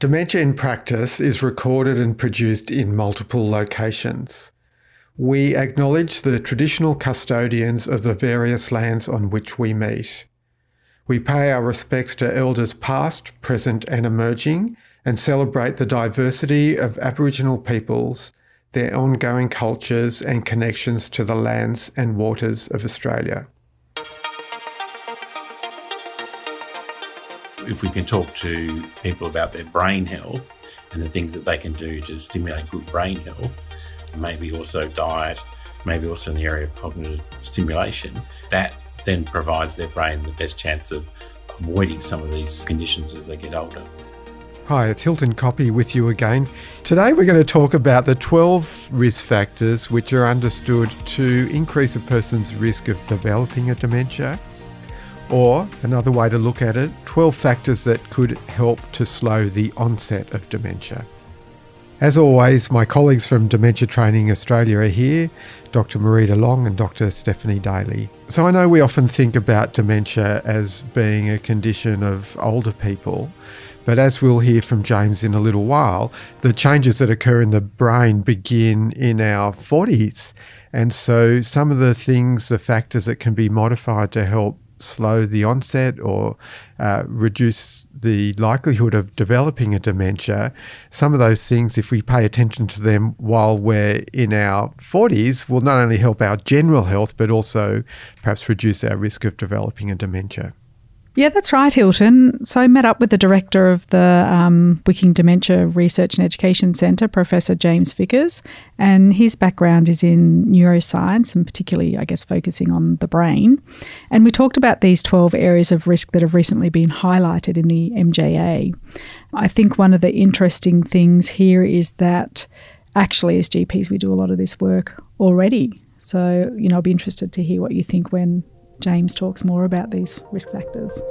Dementia in Practice is recorded and produced in multiple locations. We acknowledge the traditional custodians of the various lands on which we meet. We pay our respects to elders past, present, and emerging, and celebrate the diversity of Aboriginal peoples, their ongoing cultures, and connections to the lands and waters of Australia. If we can talk to people about their brain health and the things that they can do to stimulate good brain health, maybe also diet, maybe also in the area of cognitive stimulation, that then provides their brain the best chance of avoiding some of these conditions as they get older. Hi, it's Hilton Koppe with you again. Today we're going to talk about the 12 risk factors which are understood to increase a person's risk of developing a dementia or, another way to look at it, 12 factors that could help to slow the onset of dementia. As always, my colleagues from Dementia Training Australia are here, Dr. Marita Long and Dr. Stephanie Daly. So I know we often think about dementia as being a condition of older people, but as we'll hear from James in a little while, the changes that occur in the brain begin in our 40s. And so some of the things, the factors that can be modified to help slow the onset or uh, reduce the likelihood of developing a dementia, some of those things, if we pay attention to them while we're in our 40s, will not only help our general health, but also perhaps reduce our risk of developing a dementia. Yeah, that's right, Hilton. So I met up with the director of the um, Wicking Dementia Research and Education Centre, Professor James Vickers, and his background is in neuroscience and particularly, I guess, focusing on the brain. And we talked about these 12 areas of risk that have recently been highlighted in the MJA. I think one of the interesting things here is that actually, as GPs, we do a lot of this work already. So, you know, I'll be interested to hear what you think when James talks more about these risk factors.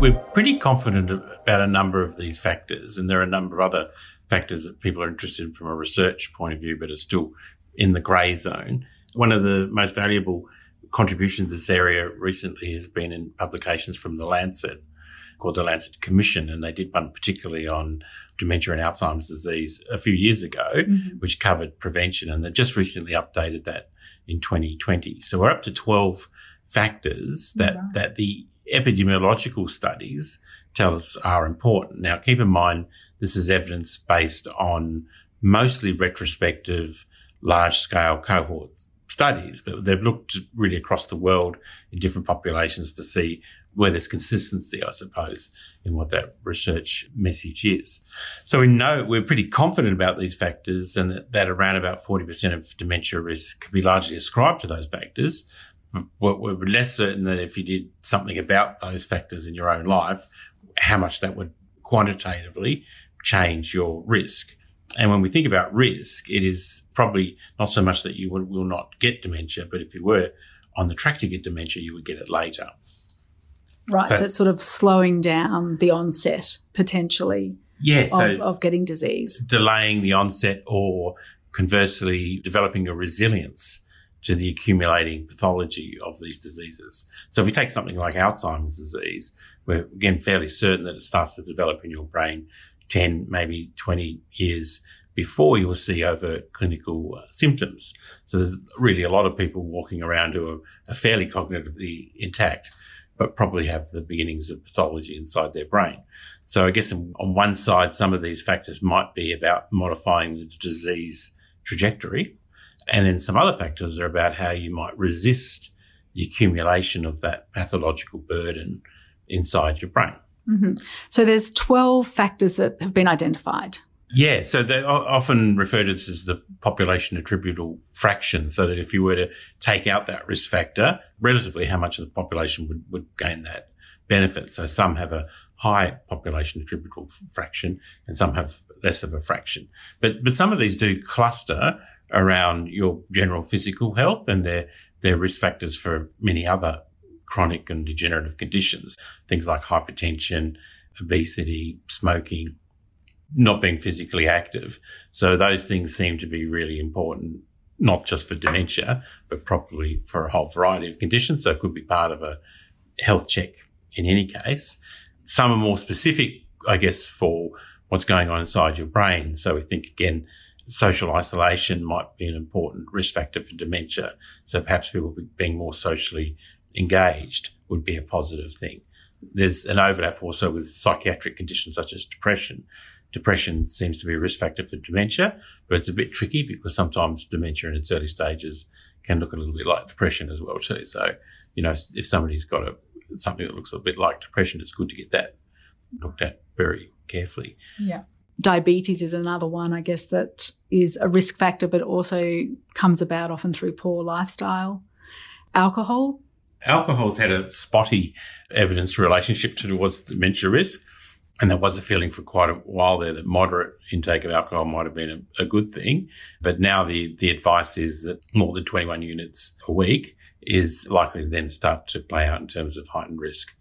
We're pretty confident about a number of these factors, and there are a number of other factors that people are interested in from a research point of view, but are still in the grey zone. One of the most valuable contributions to this area recently has been in publications from the Lancet called the Lancet Commission, and they did one particularly on dementia and Alzheimer's disease a few years ago, mm-hmm. which covered prevention, and they just recently updated that in 2020. So we're up to 12 factors that mm-hmm. that the epidemiological studies tell us are important. Now, keep in mind this is evidence based on mostly retrospective, large scale cohorts studies, but they've looked really across the world in different populations to see where there's consistency, I suppose, in what that research message is. So we know we're pretty confident about these factors and that, that around about 40% of dementia risk can be largely ascribed to those factors. But we're less certain that if you did something about those factors in your own life, how much that would quantitatively change your risk. And when we think about risk, it is probably not so much that you will, will not get dementia, but if you were on the track to get dementia, you would get it later. Right. So, so it's sort of slowing down the onset potentially yeah, of, so of getting disease. Delaying the onset or conversely developing a resilience to the accumulating pathology of these diseases. So if we take something like Alzheimer's disease, we're again fairly certain that it starts to develop in your brain 10, maybe 20 years before you'll see overt clinical uh, symptoms. So there's really a lot of people walking around who are, are fairly cognitively intact but probably have the beginnings of pathology inside their brain. So I guess on one side, some of these factors might be about modifying the disease trajectory. And then some other factors are about how you might resist the accumulation of that pathological burden inside your brain. Mm-hmm. So there's 12 factors that have been identified. Yeah, so they often refer to this as the population attributable fraction. So that if you were to take out that risk factor, relatively how much of the population would, would gain that benefit. So some have a high population attributable fraction and some have less of a fraction. But, but some of these do cluster around your general physical health and they're, they're risk factors for many other chronic and degenerative conditions. Things like hypertension, obesity, smoking, not being physically active. So those things seem to be really important not just for dementia, but probably for a whole variety of conditions. So it could be part of a health check in any case. Some are more specific, I guess, for what's going on inside your brain. So we think again, social isolation might be an important risk factor for dementia. So perhaps people being more socially engaged would be a positive thing. There's an overlap also with psychiatric conditions such as depression. Depression seems to be a risk factor for dementia, but it's a bit tricky because sometimes dementia in its early stages can look a little bit like depression as well too. So, you know, if somebody's got a something that looks a bit like depression, it's good to get that looked at very carefully. Yeah. Diabetes is another one, I guess, that is a risk factor, but also comes about often through poor lifestyle. Alcohol. Alcohol's had a spotty evidence relationship towards dementia risk. And there was a feeling for quite a while there that moderate intake of alcohol might have been a, a, good thing. But now the, the advice is that more than 21 units a week is likely to then start to play out in terms of heightened risk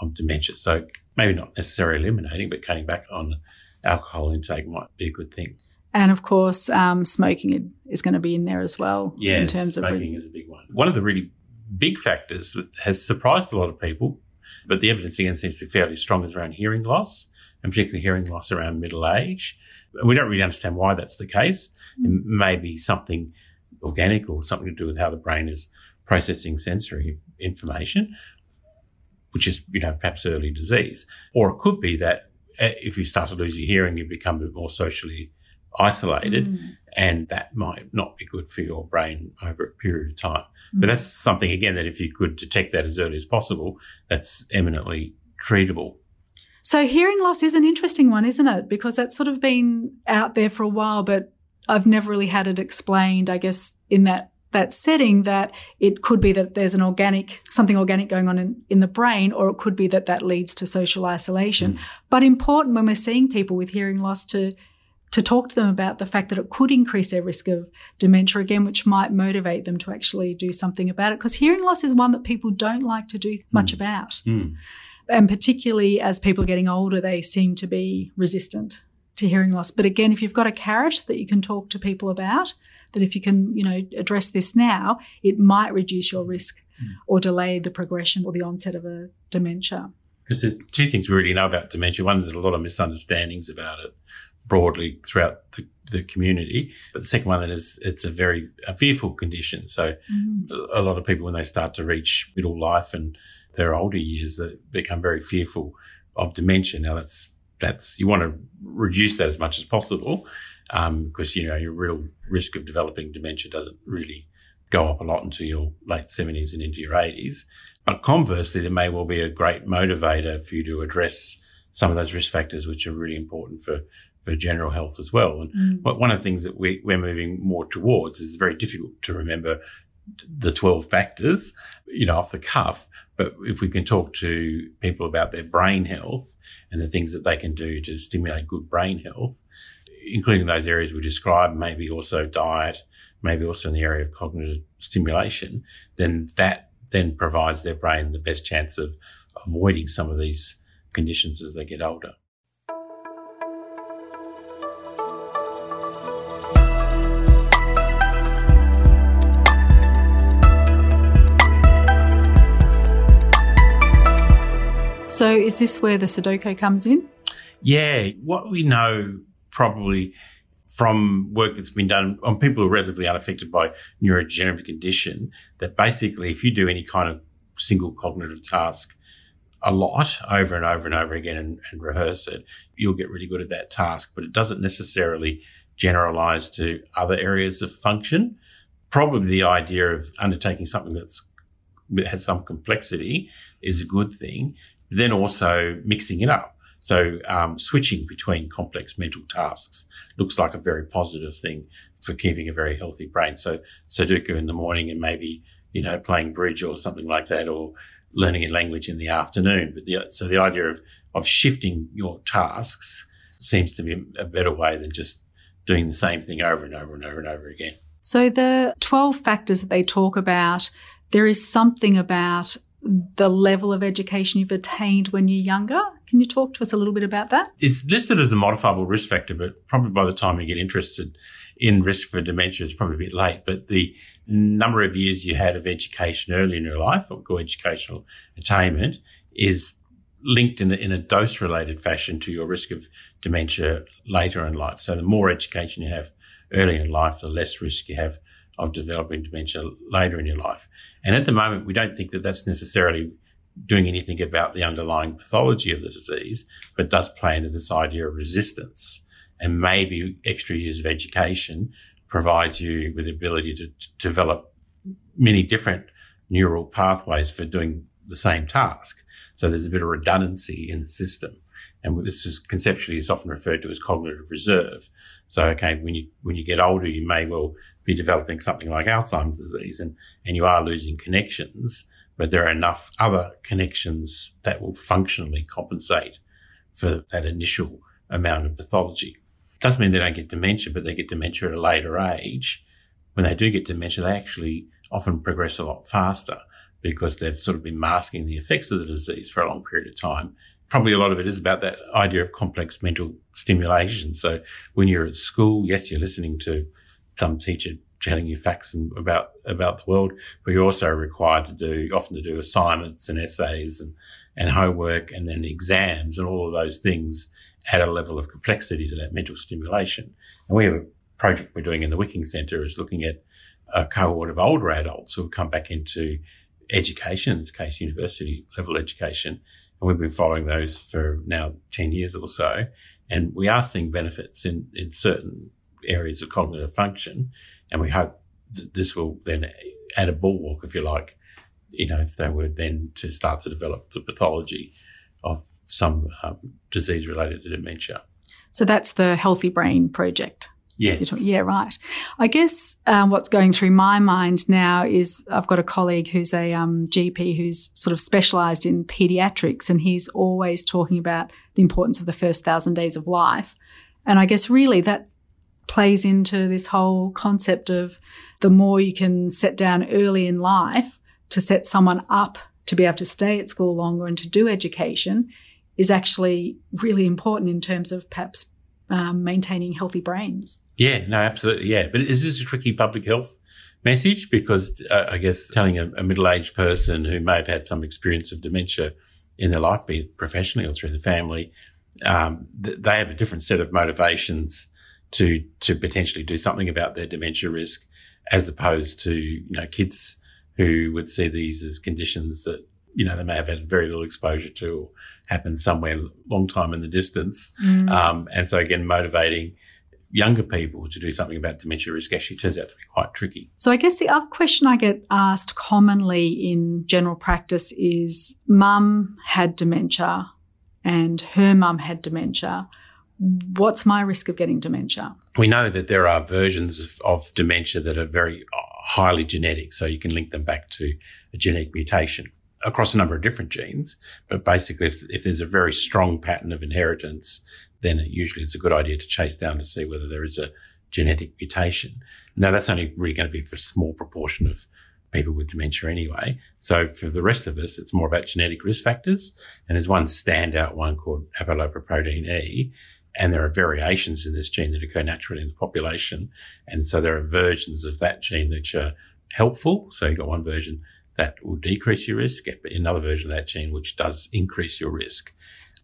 of dementia. So maybe not necessarily eliminating, but cutting back on alcohol intake might be a good thing. And of course, um, smoking is going to be in there as well. Yeah, in terms smoking of smoking is a big one. One of the really big factors that has surprised a lot of people, but the evidence again seems to be fairly strong, is around hearing loss, and particularly hearing loss around middle age. We don't really understand why that's the case. It may be something organic or something to do with how the brain is processing sensory information, which is, you know, perhaps early disease. Or it could be that uh, if you start to lose your hearing, you become a bit more socially isolated, mm. and that might not be good for your brain over a period of time. Mm. But that's something, again, that if you could detect that as early as possible, that's eminently treatable. So, hearing loss is an interesting one, isn't it? Because that's sort of been out there for a while, but I've never really had it explained, I guess, in that that setting that it could be that there's an organic something organic going on in, in the brain or it could be that that leads to social isolation mm. but important when we're seeing people with hearing loss to to talk to them about the fact that it could increase their risk of dementia again which might motivate them to actually do something about it because hearing loss is one that people don't like to do much mm. about mm. and particularly as people are getting older they seem to be resistant to hearing loss but again if you've got a carrot that you can talk to people about that if you can, you know, address this now, it might reduce your risk mm. or delay the progression or the onset of a dementia. Because there's two things we really know about dementia. One, there's a lot of misunderstandings about it broadly throughout the, the community. But the second one that is it's a very a fearful condition. So mm-hmm. a lot of people when they start to reach middle life and their older years, they become very fearful of dementia. Now that's that's you want to reduce that as much as possible because um, you know your real risk of developing dementia doesn't really go up a lot into your late 70s and into your 80s. But conversely, there may well be a great motivator for you to address some of those risk factors, which are really important for, for general health as well. And mm. one of the things that we, we're moving more towards is very difficult to remember the 12 factors, you know, off the cuff. But if we can talk to people about their brain health and the things that they can do to stimulate good brain health, including those areas we described, maybe also diet, maybe also in the area of cognitive stimulation, then that then provides their brain the best chance of avoiding some of these conditions as they get older. So, is this where the Sudoku comes in? Yeah, what we know probably from work that's been done on people who are relatively unaffected by neurodegenerative condition that basically if you do any kind of single cognitive task a lot over and over and over again and, and rehearse it, you'll get really good at that task. But it doesn't necessarily generalize to other areas of function. Probably the idea of undertaking something that's that has some complexity is a good thing. Then also mixing it up. So um, switching between complex mental tasks looks like a very positive thing for keeping a very healthy brain. So Sudoku in the morning and maybe you know playing bridge or something like that, or learning a language in the afternoon. But the, so the idea of of shifting your tasks seems to be a better way than just doing the same thing over and over and over and over again. So the 12 factors that they talk about, there is something about the level of education you've attained when you're younger. Can you talk to us a little bit about that? It's listed as a modifiable risk factor, but probably by the time you get interested in risk for dementia, it's probably a bit late. But the number of years you had of education early in your life, or good educational attainment, is linked in a, in a dose related fashion to your risk of dementia later in life. So the more education you have early in life, the less risk you have of developing dementia later in your life. And at the moment, we don't think that that's necessarily doing anything about the underlying pathology of the disease, but does play into this idea of resistance. And maybe extra years of education provides you with the ability to, develop many different neural pathways for doing the same task. So there's a bit of redundancy in the system. And this is conceptually is often referred to as cognitive reserve. So, okay, when you, when you get older, you may well be developing something like Alzheimer's disease and, and you are losing connections, but there are enough other connections that will functionally compensate for that initial amount of pathology. Doesn't mean they don't get dementia, but they get dementia at a later age. When they do get dementia, they actually often progress a lot faster because they've sort of been masking the effects of the disease for a long period of time. Probably a lot of it is about that idea of complex mental stimulation. So when you're at school, yes, you're listening to some teacher telling you facts and about about the world, but you're also required to do often to do assignments and essays and, and homework and then exams and all of those things add a level of complexity to that mental stimulation. And we have a project we're doing in the Wicking Centre is looking at a cohort of older adults who have come back into education, in this case, university level education. And we've been following those for now 10 years or so. And we are seeing benefits in, in certain areas of cognitive function. And we hope that this will then add a bulwark, if you like, you know, if they were then to start to develop the pathology of some um, disease related to dementia. So that's the Healthy Brain Project. Yes. Yeah, right. I guess um, what's going through my mind now is I've got a colleague who's a um, GP who's sort of specialised in paediatrics, and he's always talking about the importance of the first thousand days of life. And I guess really that plays into this whole concept of the more you can set down early in life to set someone up to be able to stay at school longer and to do education is actually really important in terms of perhaps um, maintaining healthy brains. Yeah, no, absolutely. Yeah. But is this a tricky public health message? Because uh, I guess telling a, a middle aged person who may have had some experience of dementia in their life, be it professionally or through the family, um, th- they have a different set of motivations to to potentially do something about their dementia risk, as opposed to you know kids who would see these as conditions that you know they may have had very little exposure to or happened somewhere long time in the distance, mm. um, and so again motivating younger people to do something about dementia risk actually turns out to be quite tricky. So I guess the other question I get asked commonly in general practice is mum had dementia and her mum had dementia what's my risk of getting dementia? We know that there are versions of, of, dementia that are very uh, highly genetic, so you can link them back to a genetic mutation across a number of different genes. But basically, if, if there's a very strong pattern of inheritance, then it, usually it's a good idea to chase down to see whether there is a genetic mutation. Now, that's only really going to be for a small proportion of people with dementia anyway. So for the rest of us, it's more about genetic risk factors. And there's one standout one called apolipoprotein E, and there are variations in this gene that occur naturally in the population. And so there are versions of that gene which are helpful. So you've got one version that will decrease your risk, but another version of that gene which does increase your risk,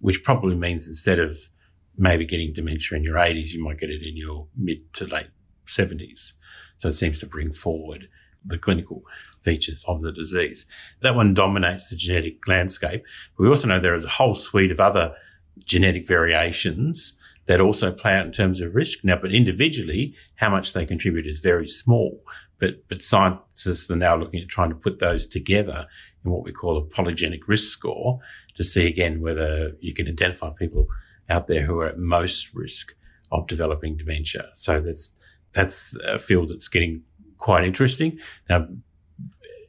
which probably means instead of maybe getting dementia in your 80s, you might get it in your mid to late 70s. So it seems to bring forward the clinical features of the disease. That one dominates the genetic landscape. But we also know there is a whole suite of other genetic variations that also play out in terms of risk. Now, but individually, how much they contribute is very small. But, but scientists are now looking at trying to put those together in what we call a polygenic risk score to see again whether you can identify people out there who are at most risk of developing dementia. So that's, that's a field that's getting quite interesting. Now,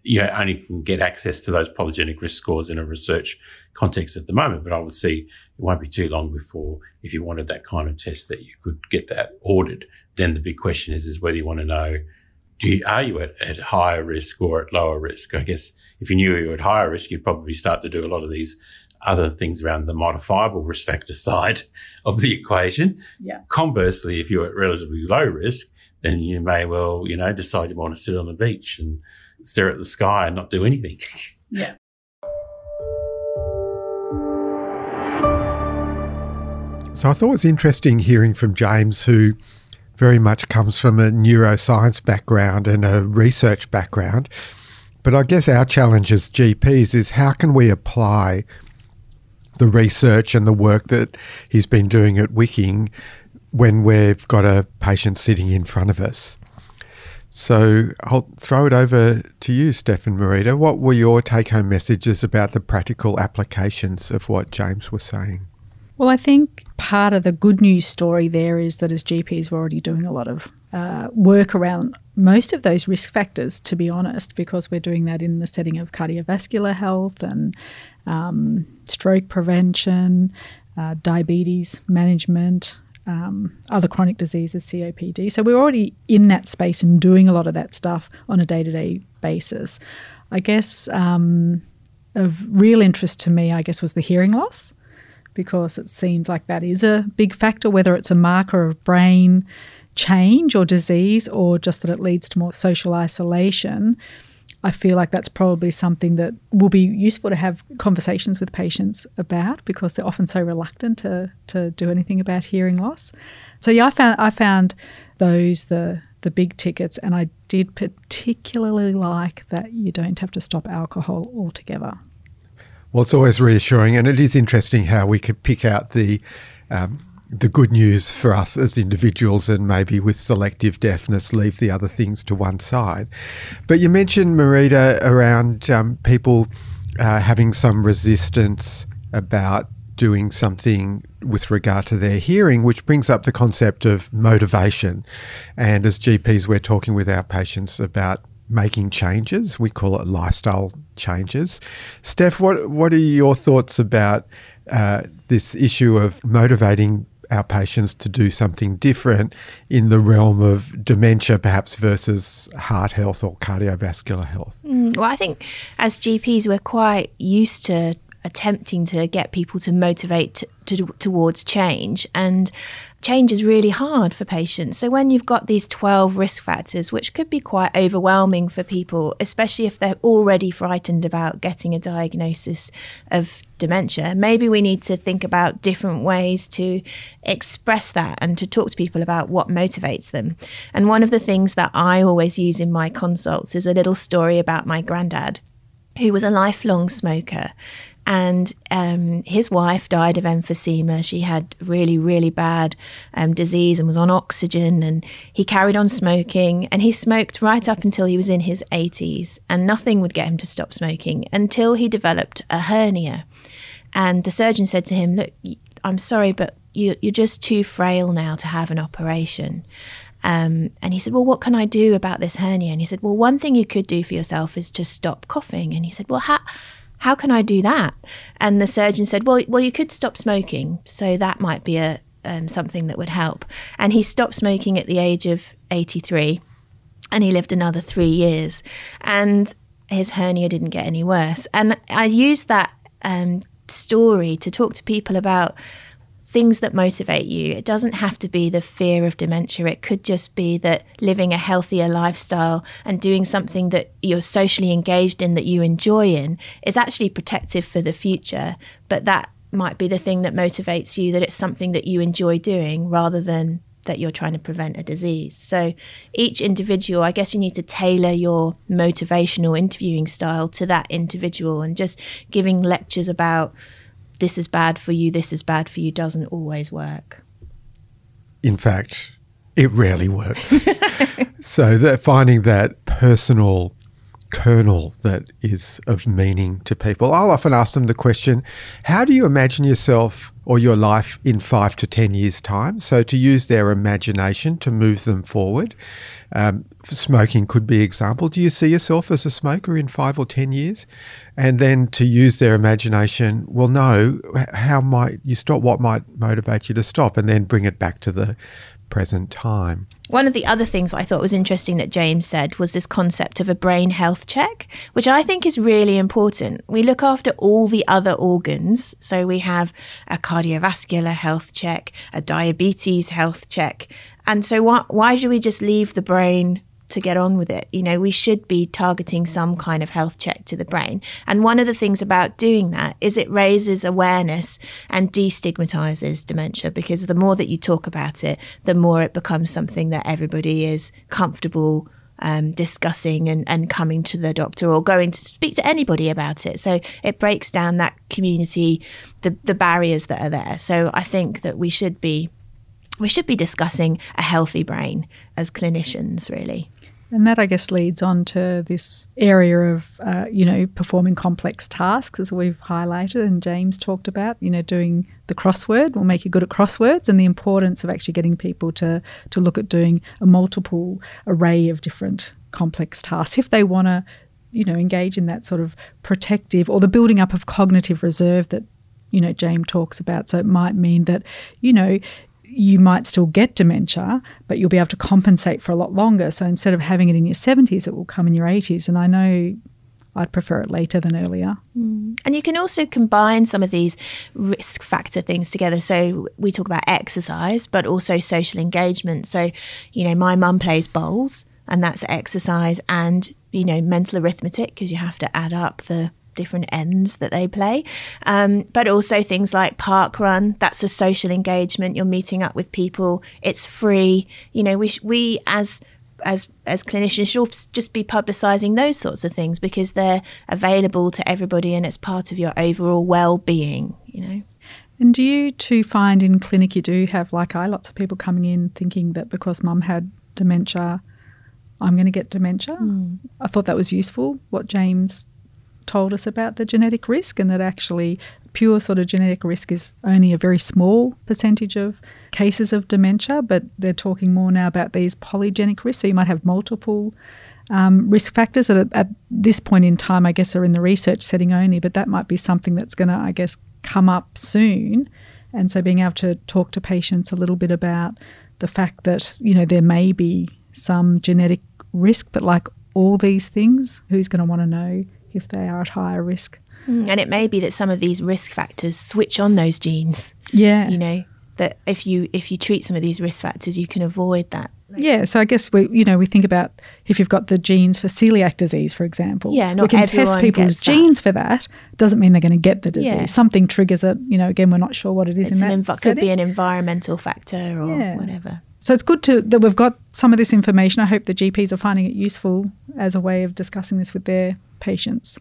you only can get access to those polygenic risk scores in a research context at the moment, but I would see it won't be too long before, if you wanted that kind of test, that you could get that ordered. Then the big question is, is whether you want to know do you, are you at, at higher risk or at lower risk? I guess if you knew you were at higher risk, you'd probably start to do a lot of these other things around the modifiable risk factor side of the equation. Yeah. Conversely, if you're at relatively low risk, then you may well, you know, decide you want to sit on the beach and stare at the sky and not do anything. Yeah. So I thought it was interesting hearing from James, who very much comes from a neuroscience background and a research background. But I guess our challenge as GPs is how can we apply the research and the work that he's been doing at Wicking when we've got a patient sitting in front of us. So I'll throw it over to you, Steph and Marita. What were your take home messages about the practical applications of what James was saying? Well, I think part of the good news story there is that as GPs, we're already doing a lot of uh, work around most of those risk factors, to be honest, because we're doing that in the setting of cardiovascular health and um, stroke prevention, uh, diabetes management, um, other chronic diseases, COPD. So we're already in that space and doing a lot of that stuff on a day to day basis. I guess um, of real interest to me, I guess, was the hearing loss because it seems like that is a big factor, whether it's a marker of brain change or disease or just that it leads to more social isolation. I feel like that's probably something that will be useful to have conversations with patients about because they're often so reluctant to, to do anything about hearing loss. So yeah, I found I found those the the big tickets, and I did particularly like that you don't have to stop alcohol altogether. Well, it's always reassuring, and it is interesting how we could pick out the um, the good news for us as individuals and maybe with selective deafness leave the other things to one side. But you mentioned, Marita, around um, people uh, having some resistance about doing something with regard to their hearing, which brings up the concept of motivation. And as GPs, we're talking with our patients about making changes. We call it lifestyle changes. Steph, what what are your thoughts about uh, this issue of motivating our patients to do something different in the realm of dementia, perhaps versus heart health or cardiovascular health? Mm, well, I think as GPs, we're quite used to attempting to get people to motivate to, to, towards change. And change is really hard for patients. So when you've got these 12 risk factors, which could be quite overwhelming for people, especially if they're already frightened about getting a diagnosis of dementia, maybe we need to think about different ways to express that and to talk to people about what motivates them. And one of the things that I always use in my consults is a little story about my granddad who was a lifelong smoker. And um, his wife died of emphysema. She had really, really bad um, disease and was on oxygen. And he carried on smoking. And he smoked right up until he was in his 80s. And nothing would get him to stop smoking until he developed a hernia. And the surgeon said to him, Look, I'm sorry, but you, you're just too frail now to have an operation. Um, and he said, Well, what can I do about this hernia? And he said, Well, one thing you could do for yourself is to stop coughing. And he said, Well, how, how can I do that? And the surgeon said, Well, well, you could stop smoking. So that might be a um, something that would help. And he stopped smoking at the age of 83 and he lived another three years. And his hernia didn't get any worse. And I used that um, story to talk to people about things that motivate you. It doesn't have to be the fear of dementia. It could just be that living a healthier lifestyle and doing something that you're socially engaged in that you enjoy in is actually protective for the future. But that might be the thing that motivates you that it's something that you enjoy doing rather than that you're trying to prevent a disease. So each individual, I guess you need to tailor your motivational interviewing style to that individual and just giving lectures about this is bad for you, this is bad for you doesn't always work. In fact, it rarely works. so that finding that personal kernel that is of meaning to people. I'll often ask them the question, how do you imagine yourself or your life in five to 10 years' time? So to use their imagination to move them forward. Um, smoking could be example. Do you see yourself as a smoker in five or 10 years? And then to use their imagination, well, no, how might you stop? What might motivate you to stop? And then bring it back to the present time. One of the other things I thought was interesting that James said was this concept of a brain health check, which I think is really important. We look after all the other organs. So we have a cardiovascular health check, a diabetes health check. And so why, why do we just leave the brain to get on with it. You know, we should be targeting some kind of health check to the brain. And one of the things about doing that is it raises awareness and destigmatizes dementia because the more that you talk about it, the more it becomes something that everybody is comfortable um, discussing and, and coming to the doctor or going to speak to anybody about it. So it breaks down that community, the, the barriers that are there. So I think that we should be we should be discussing a healthy brain as clinicians, really. And that, I guess, leads on to this area of, uh, you know, performing complex tasks, as we've highlighted and James talked about. You know, doing the crossword will make you good at crosswords, and the importance of actually getting people to to look at doing a multiple array of different complex tasks if they want to, you know, engage in that sort of protective or the building up of cognitive reserve that you know James talks about. So it might mean that, you know, you might still get dementia, but you'll be able to compensate for a lot longer. So instead of having it in your 70s, it will come in your 80s. And I know I'd prefer it later than earlier. Mm. And you can also combine some of these risk factor things together. So we talk about exercise, but also social engagement. So, you know, my mum plays bowls, and that's exercise and, you know, mental arithmetic because you have to add up the different ends that they play. Um, but also things like park run, that's a social engagement. You're meeting up with people. It's free. You know, we, we as as as clinicians should just be publicizing those sorts of things because they're available to everybody and it's part of your overall well-being you know and do you too find in clinic you do have like i lots of people coming in thinking that because mum had dementia i'm going to get dementia mm. i thought that was useful what james told us about the genetic risk and that actually pure sort of genetic risk is only a very small percentage of cases of dementia, but they're talking more now about these polygenic risks. So you might have multiple um, risk factors that at, this point in time, I guess, are in the research setting only, but that might be something that's going to, I guess, come up soon. And so being able to talk to patients a little bit about the fact that, you know, there may be some genetic risk, but like all these things, who's going to want to know if they are at higher risk. Mm, and it may be that some of these risk factors switch on those genes. Yeah. You know, that if you if you treat some of these risk factors you can avoid that. Yeah, so I guess we you know we think about if you've got the genes for celiac disease, for example. Yeah, we can test people's genes for that. Doesn't mean they're going to get the disease. Yeah. Something triggers it. You know, again, we're not sure what it is it's in that. Env- could be an environmental factor or yeah. whatever. So it's good to that we've got some of this information. I hope the GPs are finding it useful as a way of discussing this with their patients.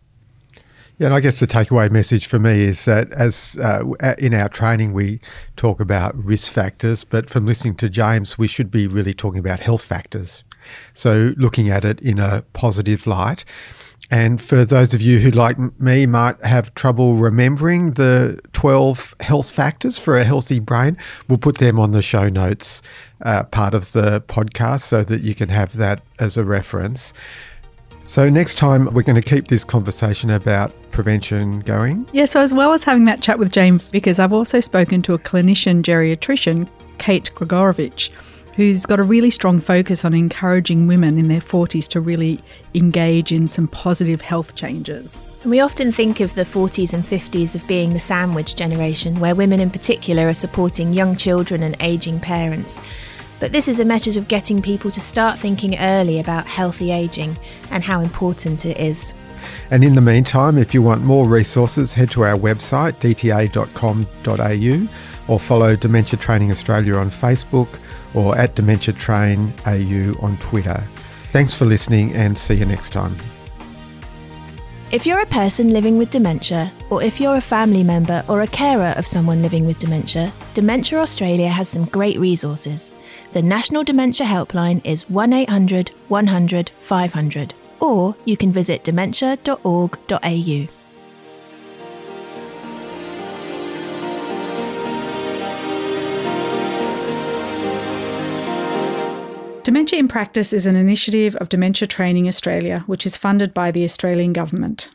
Yeah, and I guess the takeaway message for me is that as uh, in our training we talk about risk factors, but from listening to James, we should be really talking about health factors. So looking at it in a positive light. And for those of you who, like me, might have trouble remembering the 12 health factors for a healthy brain, we'll put them on the show notes uh, part of the podcast so that you can have that as a reference. So, next time, we're going to keep this conversation about prevention going. Yeah, so as well as having that chat with James, because I've also spoken to a clinician geriatrician, Kate Gregorevic, who's got a really strong focus on encouraging women in their 40s to really engage in some positive health changes. We often think of the 40s and 50s of being the sandwich generation, where women in particular are supporting young children and ageing parents. But this is a message of getting people to start thinking early about healthy ageing and how important it is. And in the meantime, if you want more resources, head to our website, dta.com.au, or follow Dementia Training Australia on Facebook or at Dementia Train AU on Twitter. Thanks for listening and see you next time. If you're a person living with dementia, or if you're a family member or a carer of someone living with dementia, Dementia Australia has some great resources. The National Dementia Helpline is 1800 100 500, or you can visit dementia.org.au. Dementia in Practice is an initiative of Dementia Training Australia, which is funded by the Australian Government.